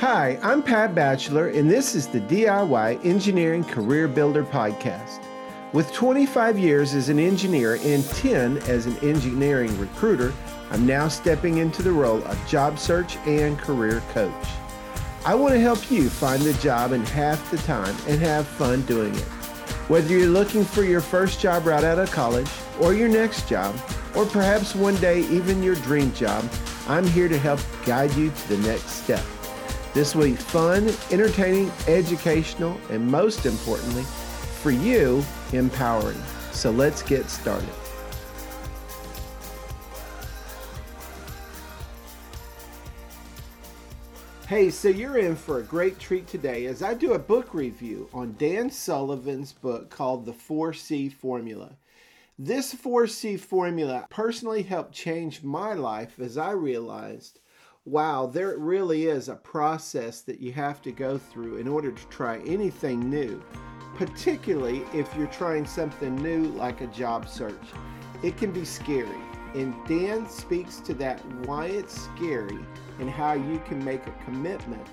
Hi, I'm Pat Batchelor, and this is the DIY Engineering Career Builder Podcast. With 25 years as an engineer and 10 as an engineering recruiter, I'm now stepping into the role of job search and career coach. I want to help you find the job in half the time and have fun doing it. Whether you're looking for your first job right out of college, or your next job, or perhaps one day even your dream job, I'm here to help guide you to the next step. This will be fun, entertaining, educational, and most importantly, for you, empowering. So let's get started. Hey, so you're in for a great treat today as I do a book review on Dan Sullivan's book called The 4C Formula. This 4C formula personally helped change my life as I realized wow, there really is a process that you have to go through in order to try anything new, particularly if you're trying something new like a job search. It can be scary, and Dan speaks to that why it's scary and how you can make a commitment.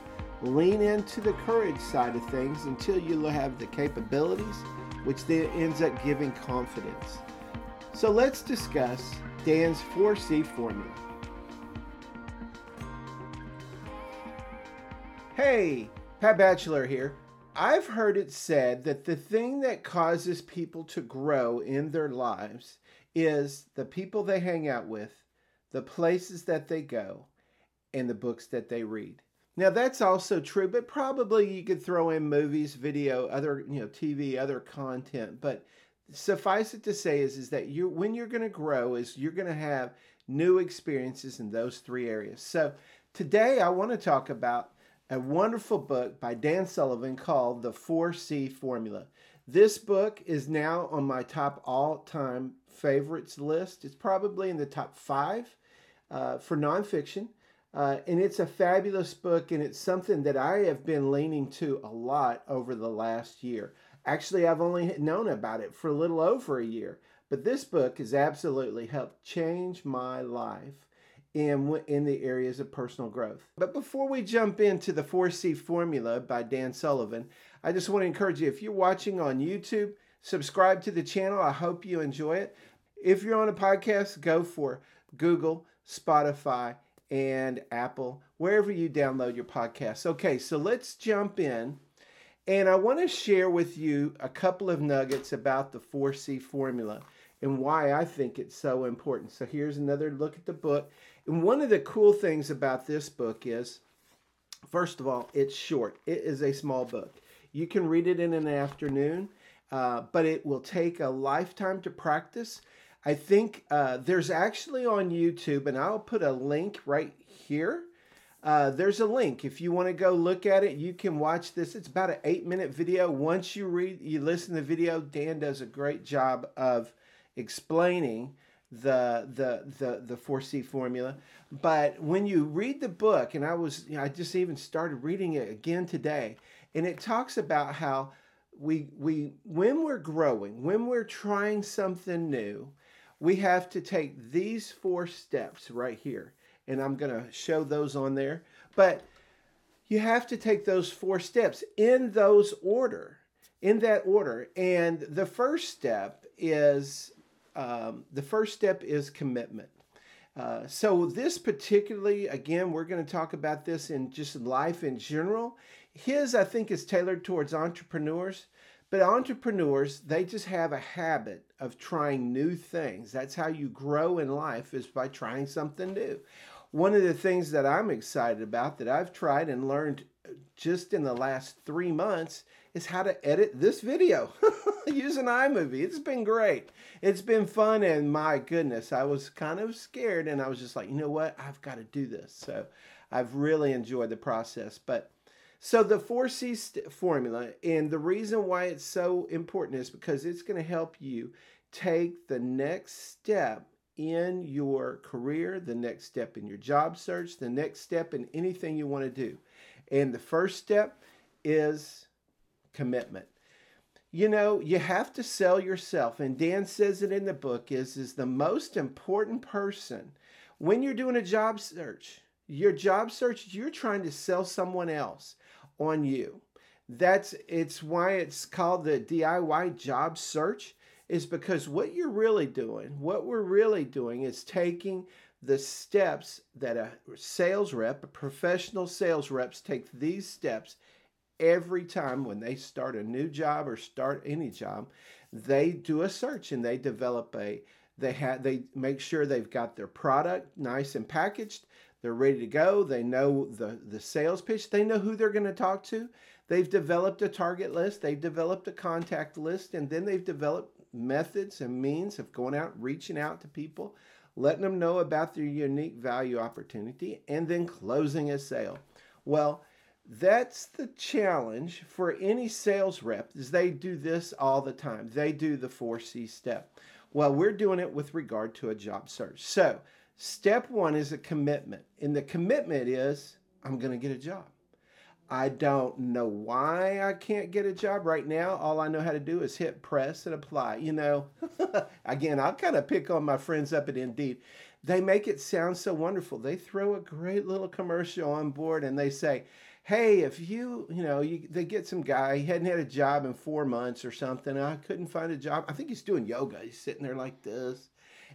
Lean into the courage side of things until you have the capabilities, which then ends up giving confidence. So let's discuss Dan's 4C formula. Hey, Pat Batchelor here. I've heard it said that the thing that causes people to grow in their lives is the people they hang out with, the places that they go, and the books that they read. Now that's also true, but probably you could throw in movies, video, other, you know, TV, other content, but suffice it to say is is that you when you're going to grow is you're going to have new experiences in those three areas. So today I want to talk about a wonderful book by Dan Sullivan called The 4C Formula. This book is now on my top all time favorites list. It's probably in the top five uh, for nonfiction. Uh, and it's a fabulous book, and it's something that I have been leaning to a lot over the last year. Actually, I've only known about it for a little over a year, but this book has absolutely helped change my life in, in the areas of personal growth. But before we jump into the 4C formula by Dan Sullivan, I just want to encourage you if you're watching on YouTube, subscribe to the channel. I hope you enjoy it. If you're on a podcast, go for Google, Spotify, and Apple, wherever you download your podcasts. Okay, so let's jump in. And I want to share with you a couple of nuggets about the 4C formula and why I think it's so important. So here's another look at the book. And one of the cool things about this book is, first of all, it's short. It is a small book. You can read it in an afternoon, uh, but it will take a lifetime to practice. I think uh, there's actually on YouTube, and I'll put a link right here. Uh, there's a link if you want to go look at it you can watch this it's about an eight minute video once you read you listen to the video dan does a great job of explaining the the the the 4C formula. But when you read the book, and I was you know, I just even started reading it again today, and it talks about how we we when we're growing, when we're trying something new, we have to take these four steps right here. And I'm going to show those on there. But you have to take those four steps in those order, in that order. And the first step is um, the first step is commitment. Uh, so this particularly, again, we're going to talk about this in just life in general. His, I think, is tailored towards entrepreneurs, but entrepreneurs, they just have a habit of trying new things. That's how you grow in life is by trying something new. One of the things that I'm excited about that I've tried and learned just in the last three months is how to edit this video using iMovie. It's been great. It's been fun, and my goodness, I was kind of scared, and I was just like, you know what? I've got to do this. So I've really enjoyed the process. But so the 4C st- formula, and the reason why it's so important is because it's going to help you take the next step in your career, the next step in your job search, the next step in anything you want to do. And the first step is commitment. You know, you have to sell yourself. And Dan says it in the book is is the most important person when you're doing a job search Your job search, you're trying to sell someone else on you. That's it's why it's called the DIY job search is because what you're really doing, what we're really doing is taking the steps that a sales rep, a professional sales reps take these steps every time when they start a new job or start any job, they do a search and they develop a they have they make sure they've got their product nice and packaged. They're ready to go. They know the the sales pitch. They know who they're going to talk to. They've developed a target list. They've developed a contact list, and then they've developed methods and means of going out, reaching out to people, letting them know about their unique value opportunity, and then closing a sale. Well, that's the challenge for any sales rep is they do this all the time. They do the 4C step. Well, we're doing it with regard to a job search. So, step 1 is a commitment. And the commitment is I'm going to get a job. I don't know why I can't get a job right now. All I know how to do is hit press and apply. You know, again, I'll kind of pick on my friends up at Indeed. They make it sound so wonderful. They throw a great little commercial on board and they say, hey, if you, you know, you, they get some guy, he hadn't had a job in four months or something. I couldn't find a job. I think he's doing yoga. He's sitting there like this.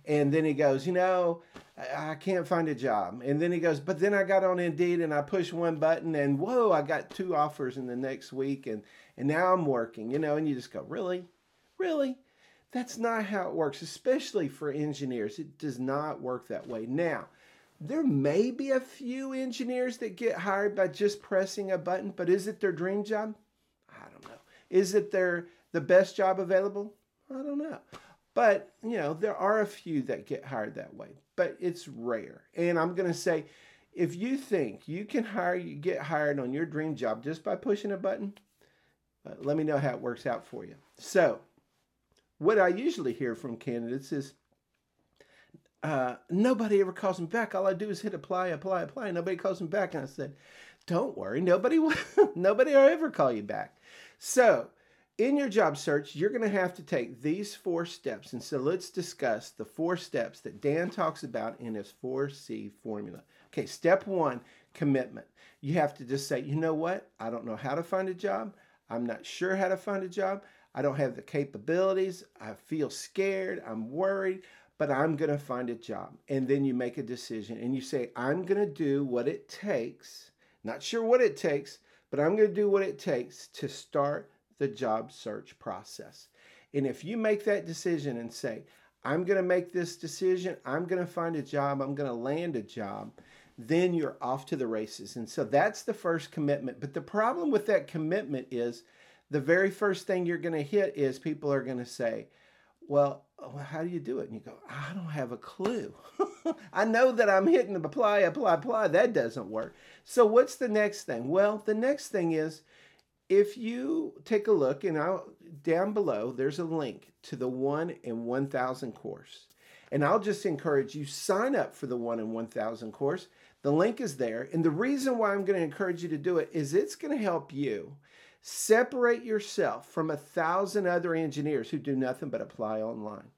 And then he goes, you know, I, I can't find a job. And then he goes, but then I got on Indeed and I pushed one button and whoa, I got two offers in the next week and, and now I'm working, you know, and you just go, really? Really? That's not how it works, especially for engineers. It does not work that way. Now, there may be a few engineers that get hired by just pressing a button, but is it their dream job? I don't know. Is it their the best job available? I don't know. But, you know, there are a few that get hired that way, but it's rare. And I'm going to say if you think you can hire you get hired on your dream job just by pushing a button, uh, let me know how it works out for you. So, what I usually hear from candidates is uh, nobody ever calls me back. All I do is hit apply, apply, apply. Nobody calls me back. And I said, don't worry, nobody will, nobody will ever call you back. So in your job search, you're going to have to take these four steps. And so let's discuss the four steps that Dan talks about in his 4C formula. Okay, step one, commitment. You have to just say, you know what? I don't know how to find a job. I'm not sure how to find a job. I don't have the capabilities. I feel scared. I'm worried but I'm going to find a job. And then you make a decision and you say, I'm going to do what it takes, not sure what it takes, but I'm going to do what it takes to start the job search process. And if you make that decision and say, I'm going to make this decision, I'm going to find a job, I'm going to land a job, then you're off to the races. And so that's the first commitment. But the problem with that commitment is the very first thing you're going to hit is people are going to say, well, how do you do it? And you go, I don't have a clue. I know that I'm hitting the apply, apply, apply. That doesn't work. So what's the next thing? Well, the next thing is if you take a look and I'll, down below, there's a link to the 1 in 1000 course. And I'll just encourage you sign up for the 1 in 1000 course. The link is there. And the reason why I'm going to encourage you to do it is it's going to help you Separate yourself from a thousand other engineers who do nothing but apply online.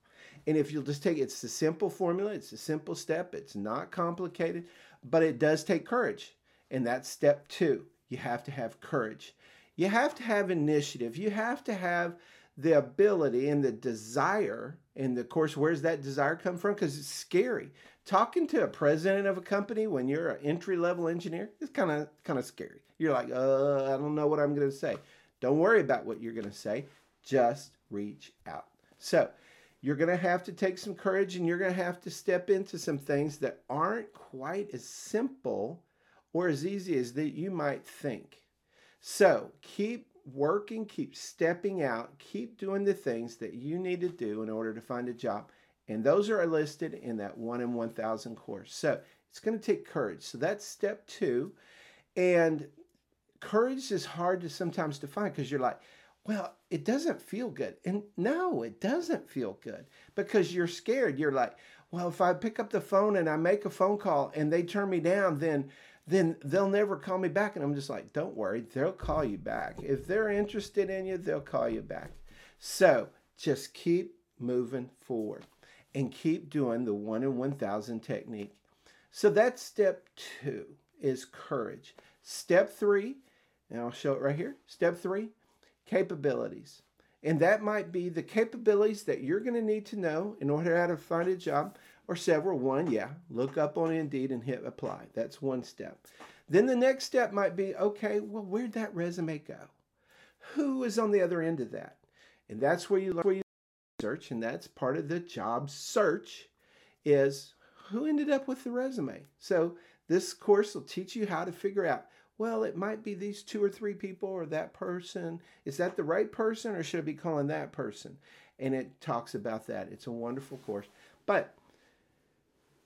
And if you'll just take it's a simple formula, it's a simple step, it's not complicated, but it does take courage. And that's step two. You have to have courage. You have to have initiative. You have to have the ability and the desire. And of course, where's that desire come from? Because it's scary. Talking to a president of a company when you're an entry level engineer is kind of kind of scary. You're like, uh, I don't know what I'm going to say. Don't worry about what you're going to say. Just reach out. So, you're going to have to take some courage and you're going to have to step into some things that aren't quite as simple or as easy as that you might think. So, keep working, keep stepping out, keep doing the things that you need to do in order to find a job. And those are listed in that 1 in 1000 course. So, it's going to take courage. So, that's step 2. And courage is hard to sometimes define because you're like, well, it doesn't feel good. And no, it doesn't feel good because you're scared. You're like, well, if I pick up the phone and I make a phone call and they turn me down, then then they'll never call me back. And I'm just like, don't worry, they'll call you back. If they're interested in you, they'll call you back. So just keep moving forward and keep doing the one in 1,000 technique. So that's step two is courage. Step three, and I'll show it right here. Step three, capabilities. And that might be the capabilities that you're going to need to know in order to find a job or several. One, yeah, look up on Indeed and hit apply. That's one step. Then the next step might be okay, well, where'd that resume go? Who is on the other end of that? And that's where you, where you search, and that's part of the job search is who ended up with the resume. So this course will teach you how to figure out well, it might be these two or three people or that person. Is that the right person or should I be calling that person? And it talks about that. It's a wonderful course. But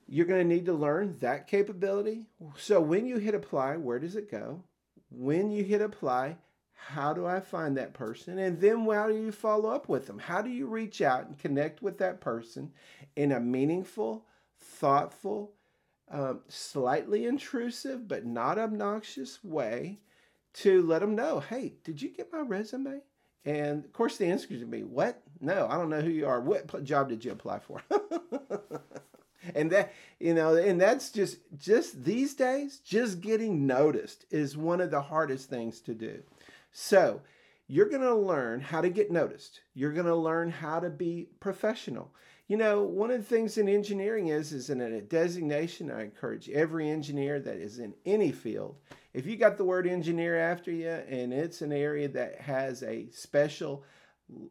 you're going to need to learn that capability. So when you hit apply, where does it go? When you hit apply, how do I find that person? And then how do you follow up with them? How do you reach out and connect with that person in a meaningful, thoughtful, um, slightly intrusive but not obnoxious way to let them know, hey, did you get my resume? And of course, the answer is to be, what? No, I don't know who you are. What job did you apply for? and that you know and that's just just these days just getting noticed is one of the hardest things to do so you're going to learn how to get noticed you're going to learn how to be professional you know, one of the things in engineering is is in a designation. I encourage every engineer that is in any field. If you got the word engineer after you, and it's an area that has a special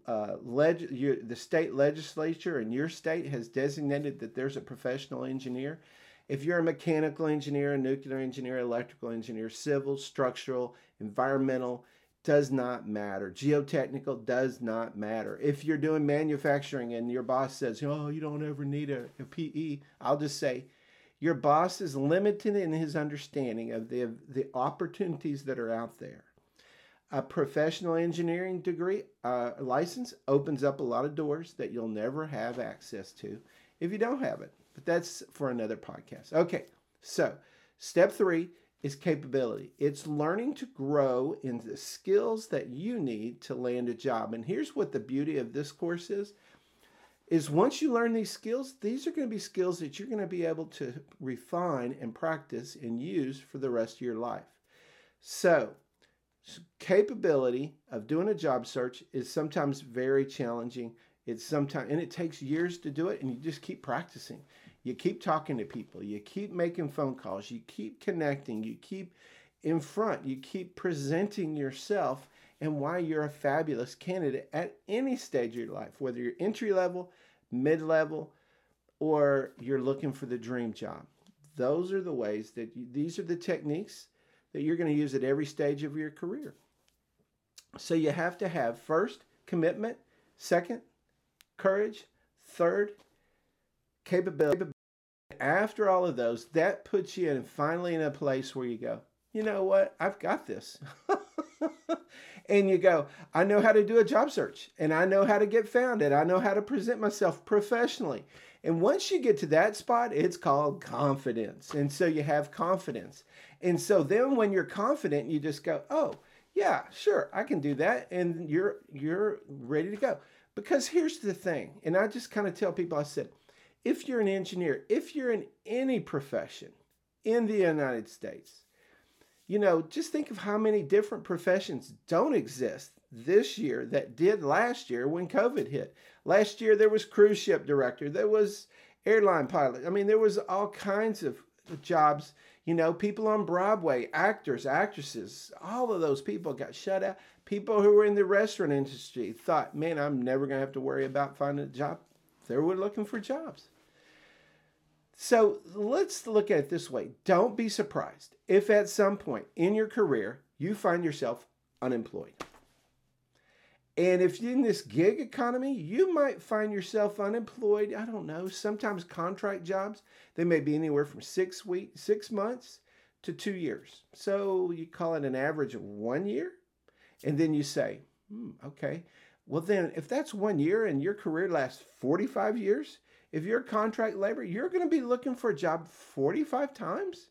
uh, leg- the state legislature in your state has designated that there's a professional engineer. If you're a mechanical engineer, a nuclear engineer, electrical engineer, civil, structural, environmental, does not matter. Geotechnical does not matter. If you're doing manufacturing and your boss says, oh, you don't ever need a, a PE, I'll just say, your boss is limited in his understanding of the, the opportunities that are out there. A professional engineering degree uh, license opens up a lot of doors that you'll never have access to if you don't have it. But that's for another podcast. Okay, so step three is capability. It's learning to grow in the skills that you need to land a job. And here's what the beauty of this course is is once you learn these skills, these are going to be skills that you're going to be able to refine and practice and use for the rest of your life. So, capability of doing a job search is sometimes very challenging. It's sometimes and it takes years to do it and you just keep practicing. You keep talking to people, you keep making phone calls, you keep connecting, you keep in front, you keep presenting yourself and why you're a fabulous candidate at any stage of your life, whether you're entry level, mid level, or you're looking for the dream job. Those are the ways that you, these are the techniques that you're going to use at every stage of your career. So you have to have first commitment, second, courage, third, capability after all of those, that puts you in finally in a place where you go, you know what? I've got this. and you go, I know how to do a job search and I know how to get found and I know how to present myself professionally. And once you get to that spot, it's called confidence. And so you have confidence. And so then when you're confident, you just go, "Oh, yeah, sure, I can do that." And you're you're ready to go. Because here's the thing, and I just kind of tell people I said, if you're an engineer, if you're in any profession in the United States, you know, just think of how many different professions don't exist this year that did last year when COVID hit. Last year there was cruise ship director, there was airline pilot. I mean, there was all kinds of jobs, you know, people on Broadway, actors, actresses, all of those people got shut out. People who were in the restaurant industry thought, man, I'm never going to have to worry about finding a job. They were looking for jobs. So let's look at it this way. Don't be surprised if at some point in your career you find yourself unemployed. And if in this gig economy, you might find yourself unemployed. I don't know. Sometimes contract jobs, they may be anywhere from six weeks, six months to two years. So you call it an average of one year. And then you say, hmm, okay, well, then if that's one year and your career lasts 45 years, if you're contract labor, you're going to be looking for a job 45 times.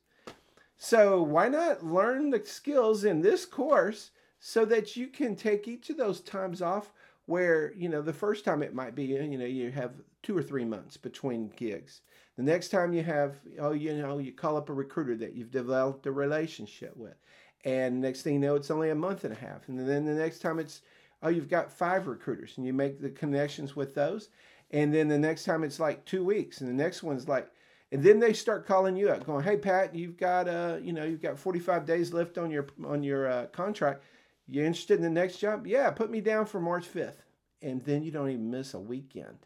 So why not learn the skills in this course so that you can take each of those times off where, you know, the first time it might be, you know, you have two or three months between gigs. The next time you have, oh, you know, you call up a recruiter that you've developed a relationship with. And next thing you know, it's only a month and a half. And then the next time it's, oh, you've got five recruiters and you make the connections with those. And then the next time it's like two weeks. And the next one's like, and then they start calling you up, going, "Hey, Pat, you've got uh, you know, you've got 45 days left on your on your uh, contract. You interested in the next job? Yeah, put me down for March 5th." And then you don't even miss a weekend.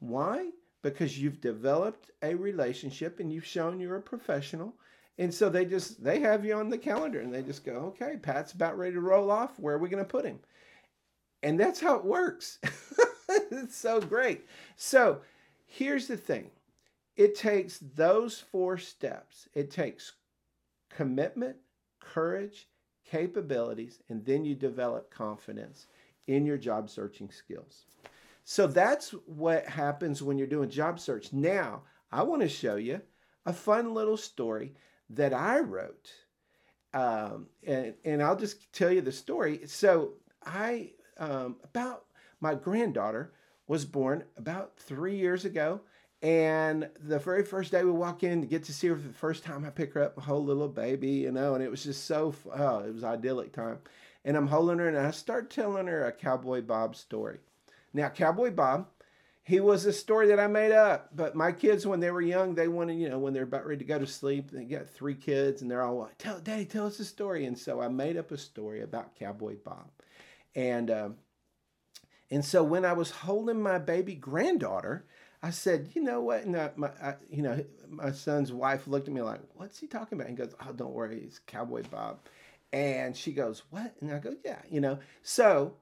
Why? Because you've developed a relationship and you've shown you're a professional. And so they just they have you on the calendar and they just go, "Okay, Pat's about ready to roll off. Where are we going to put him?" And that's how it works. it's so great. So, here's the thing it takes those four steps it takes commitment, courage, capabilities, and then you develop confidence in your job searching skills. So that's what happens when you're doing job search. Now, I want to show you a fun little story that I wrote. Um, and, and I'll just tell you the story. So, I, um, about my granddaughter was born about three years ago. And the very first day we walk in to get to see her for the first time, I pick her up, my whole little baby, you know, and it was just so, oh, it was idyllic time. And I'm holding her and I start telling her a Cowboy Bob story. Now, Cowboy Bob, he was a story that I made up, but my kids, when they were young, they wanted, you know, when they're about ready to go to sleep, they got three kids and they're all like, tell, Daddy, tell us a story. And so I made up a story about Cowboy Bob. And, um, and so when I was holding my baby granddaughter, I said, you know what? And uh, my, I, you know, my son's wife looked at me like, what's he talking about? And goes, oh, don't worry, it's Cowboy Bob. And she goes, what? And I go, yeah, you know. So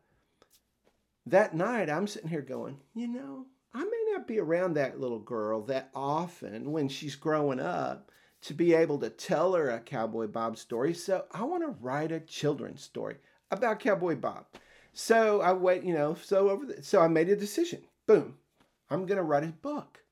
that night, I'm sitting here going, you know, I may not be around that little girl that often when she's growing up to be able to tell her a Cowboy Bob story. So I want to write a children's story about Cowboy Bob. So I wait, you know, so over the, so I made a decision. Boom. I'm going to write a book,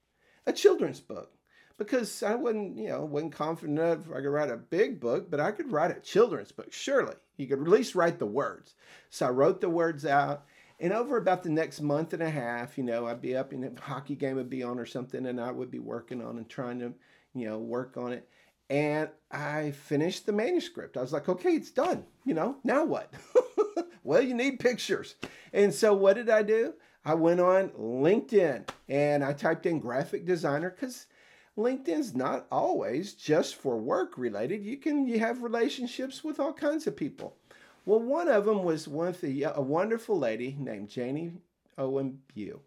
a children's book, because I wasn't, you know, wasn't confident enough I could write a big book, but I could write a children's book. Surely you could at least write the words. So I wrote the words out. And over about the next month and a half, you know, I'd be up in a hockey game would be on or something, and I would be working on and trying to, you know, work on it. And I finished the manuscript. I was like, okay, it's done. You know, now what? well, you need pictures. And so what did I do? I went on LinkedIn and I typed in graphic designer because LinkedIn's not always just for work related. You can you have relationships with all kinds of people. Well, one of them was one of a wonderful lady named Janie Owen Bugh,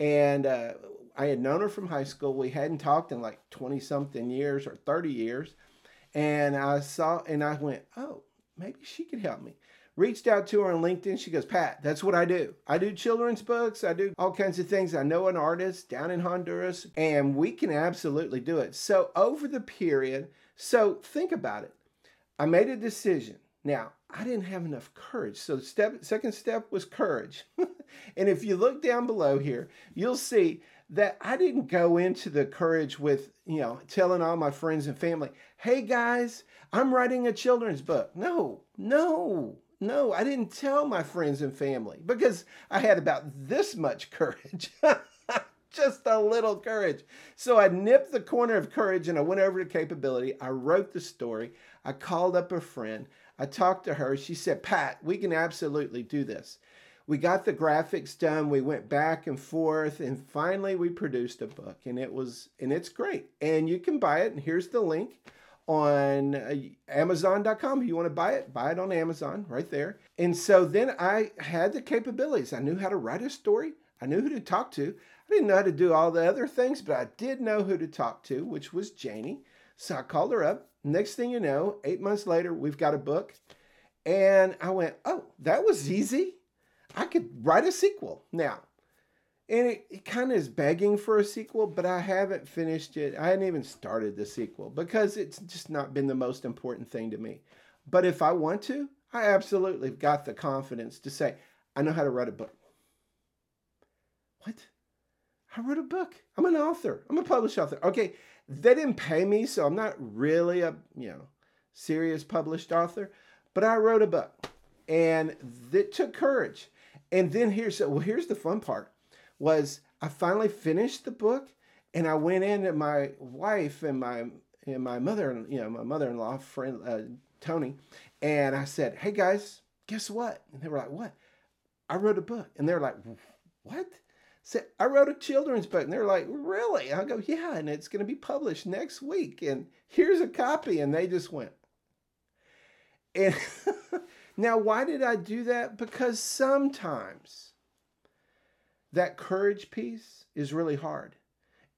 and uh, I had known her from high school. We hadn't talked in like twenty something years or thirty years, and I saw and I went, oh, maybe she could help me reached out to her on LinkedIn. She goes, Pat, that's what I do. I do children's books. I do all kinds of things. I know an artist down in Honduras, and we can absolutely do it. So, over the period, so think about it. I made a decision. Now, I didn't have enough courage. So, the step, second step was courage. and if you look down below here, you'll see that I didn't go into the courage with, you know, telling all my friends and family, hey guys, I'm writing a children's book. No, no, no, I didn't tell my friends and family because I had about this much courage. Just a little courage. So I nipped the corner of courage and I went over to capability. I wrote the story. I called up a friend. I talked to her. She said, Pat, we can absolutely do this. We got the graphics done. We went back and forth and finally we produced a book and it was and it's great. And you can buy it and here's the link on uh, Amazon.com. If you want to buy it, buy it on Amazon right there. And so then I had the capabilities. I knew how to write a story, I knew who to talk to. I didn't know how to do all the other things, but I did know who to talk to, which was Janie. So I called her up. Next thing you know, eight months later, we've got a book. And I went, oh, that was easy. I could write a sequel. Now, and it, it kind of is begging for a sequel, but I haven't finished it. I hadn't even started the sequel because it's just not been the most important thing to me. But if I want to, I absolutely have got the confidence to say, I know how to write a book. What? I wrote a book. I'm an author. I'm a published author. Okay, they didn't pay me, so I'm not really a, you know, serious published author, but I wrote a book. And it took courage. And then here's well, here's the fun part was I finally finished the book and I went in and my wife and my and my mother, and you know, my mother-in-law friend uh, Tony, and I said, "Hey guys, guess what?" And they were like, "What?" I wrote a book, and they're like, "What?" Said I wrote a children's book, and they're like, "Really?" I go, "Yeah," and it's going to be published next week, and here's a copy, and they just went. And now, why did I do that? Because sometimes that courage piece is really hard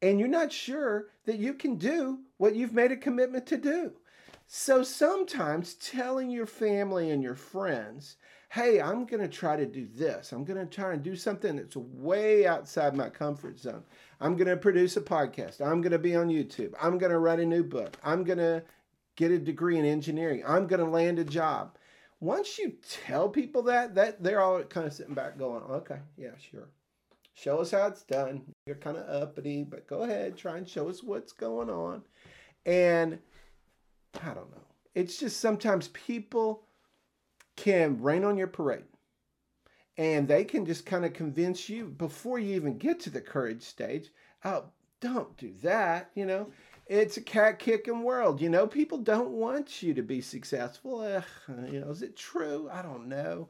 and you're not sure that you can do what you've made a commitment to do. So sometimes telling your family and your friends, hey, I'm going to try to do this. I'm going to try and do something that's way outside my comfort zone. I'm going to produce a podcast. I'm going to be on YouTube. I'm going to write a new book. I'm going to get a degree in engineering. I'm going to land a job. Once you tell people that, that they're all kind of sitting back going, okay, yeah, sure. Show us how it's done. You're kind of uppity, but go ahead, try and show us what's going on. And I don't know. It's just sometimes people can rain on your parade and they can just kind of convince you before you even get to the courage stage oh don't do that you know it's a cat kicking world you know people don't want you to be successful Ugh, you know is it true i don't know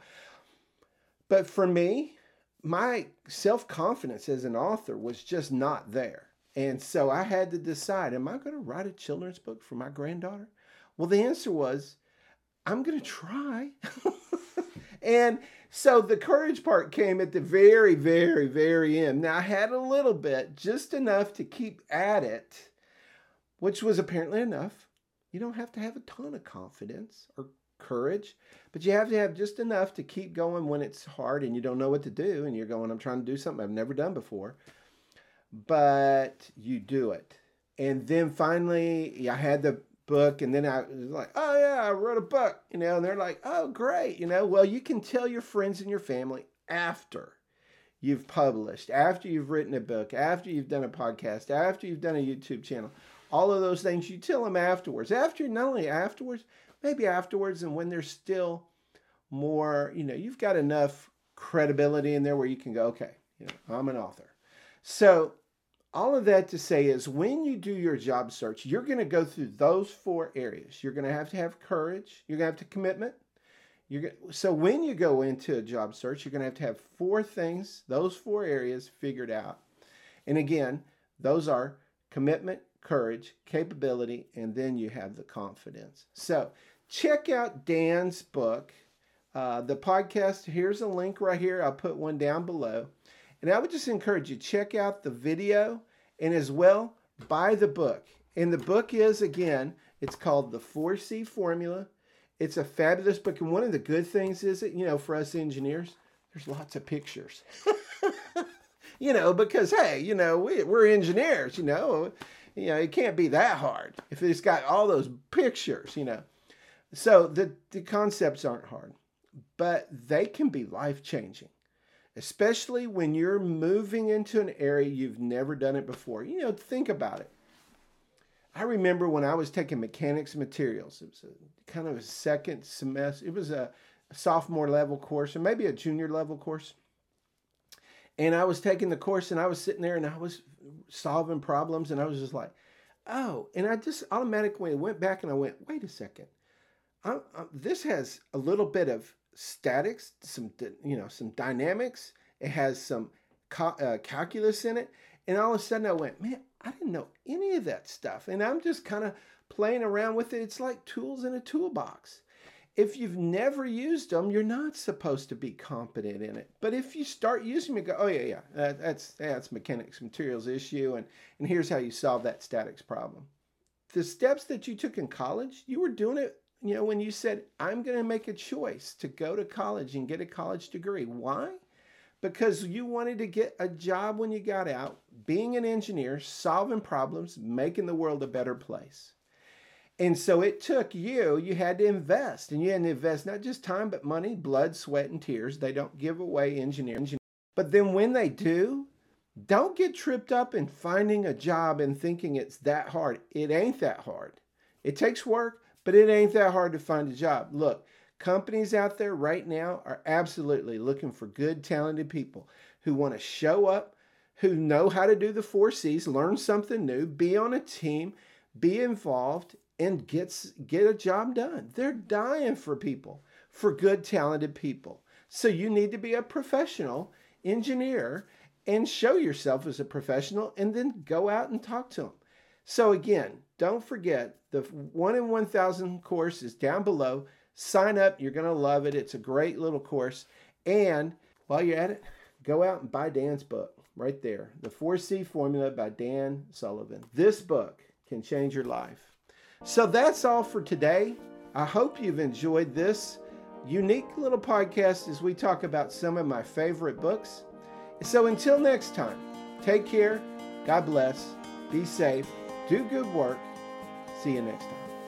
but for me my self confidence as an author was just not there. And so I had to decide am I going to write a children's book for my granddaughter? Well, the answer was I'm going to try. and so the courage part came at the very, very, very end. Now I had a little bit, just enough to keep at it, which was apparently enough. You don't have to have a ton of confidence or courage, but you have to have just enough to keep going when it's hard and you don't know what to do and you're going, I'm trying to do something I've never done before. But you do it. And then finally, I had the book, and then I was like, oh, yeah, I wrote a book, you know, and they're like, oh, great, you know. Well, you can tell your friends and your family after you've published, after you've written a book, after you've done a podcast, after you've done a YouTube channel, all of those things, you tell them afterwards. After, not only afterwards, maybe afterwards and when there's still more, you know, you've got enough credibility in there where you can go, okay, you know, I'm an author. So all of that to say is when you do your job search, you're going to go through those four areas. You're going to have to have courage. You're going to have to commitment. You're going so when you go into a job search, you're going to have to have four things, those four areas figured out. And again, those are commitment, courage, capability, and then you have the confidence. So check out Dan's book. Uh, the podcast, here's a link right here. I'll put one down below. And I would just encourage you, check out the video and as well, buy the book. And the book is, again, it's called The 4C Formula. It's a fabulous book. And one of the good things is that, you know, for us engineers, there's lots of pictures. you know, because, hey, you know, we, we're engineers, you know. You know, it can't be that hard if it's got all those pictures, you know. So the, the concepts aren't hard, but they can be life changing, especially when you're moving into an area you've never done it before. You know, think about it. I remember when I was taking mechanics materials, it was a kind of a second semester, it was a, a sophomore level course or maybe a junior level course. And I was taking the course and I was sitting there and I was solving problems and I was just like, oh, and I just automatically went back and I went, wait a second uh, uh, this has a little bit of statics, some you know some dynamics. It has some uh, calculus in it, and all of a sudden I went, man, I didn't know any of that stuff, and I'm just kind of playing around with it. It's like tools in a toolbox. If you've never used them, you're not supposed to be competent in it. But if you start using them, you go, oh yeah, yeah, that, that's that's mechanics materials issue, and and here's how you solve that statics problem. The steps that you took in college, you were doing it you know, when you said, I'm going to make a choice to go to college and get a college degree. Why? Because you wanted to get a job when you got out, being an engineer, solving problems, making the world a better place. And so it took you, you had to invest, and you had to invest not just time, but money, blood, sweat, and tears. They don't give away engineering. But then when they do, don't get tripped up in finding a job and thinking it's that hard. It ain't that hard. It takes work, but it ain't that hard to find a job. Look, Companies out there right now are absolutely looking for good, talented people who want to show up, who know how to do the four C's, learn something new, be on a team, be involved, and gets get a job done. They're dying for people, for good, talented people. So you need to be a professional engineer and show yourself as a professional and then go out and talk to them. So again, don't forget the 1 in 1000 course is down below. Sign up, you're going to love it. It's a great little course. And while you're at it, go out and buy Dan's book right there. The 4C Formula by Dan Sullivan. This book can change your life. So that's all for today. I hope you've enjoyed this unique little podcast as we talk about some of my favorite books. So until next time, take care, God bless, be safe, do good work. See you next time.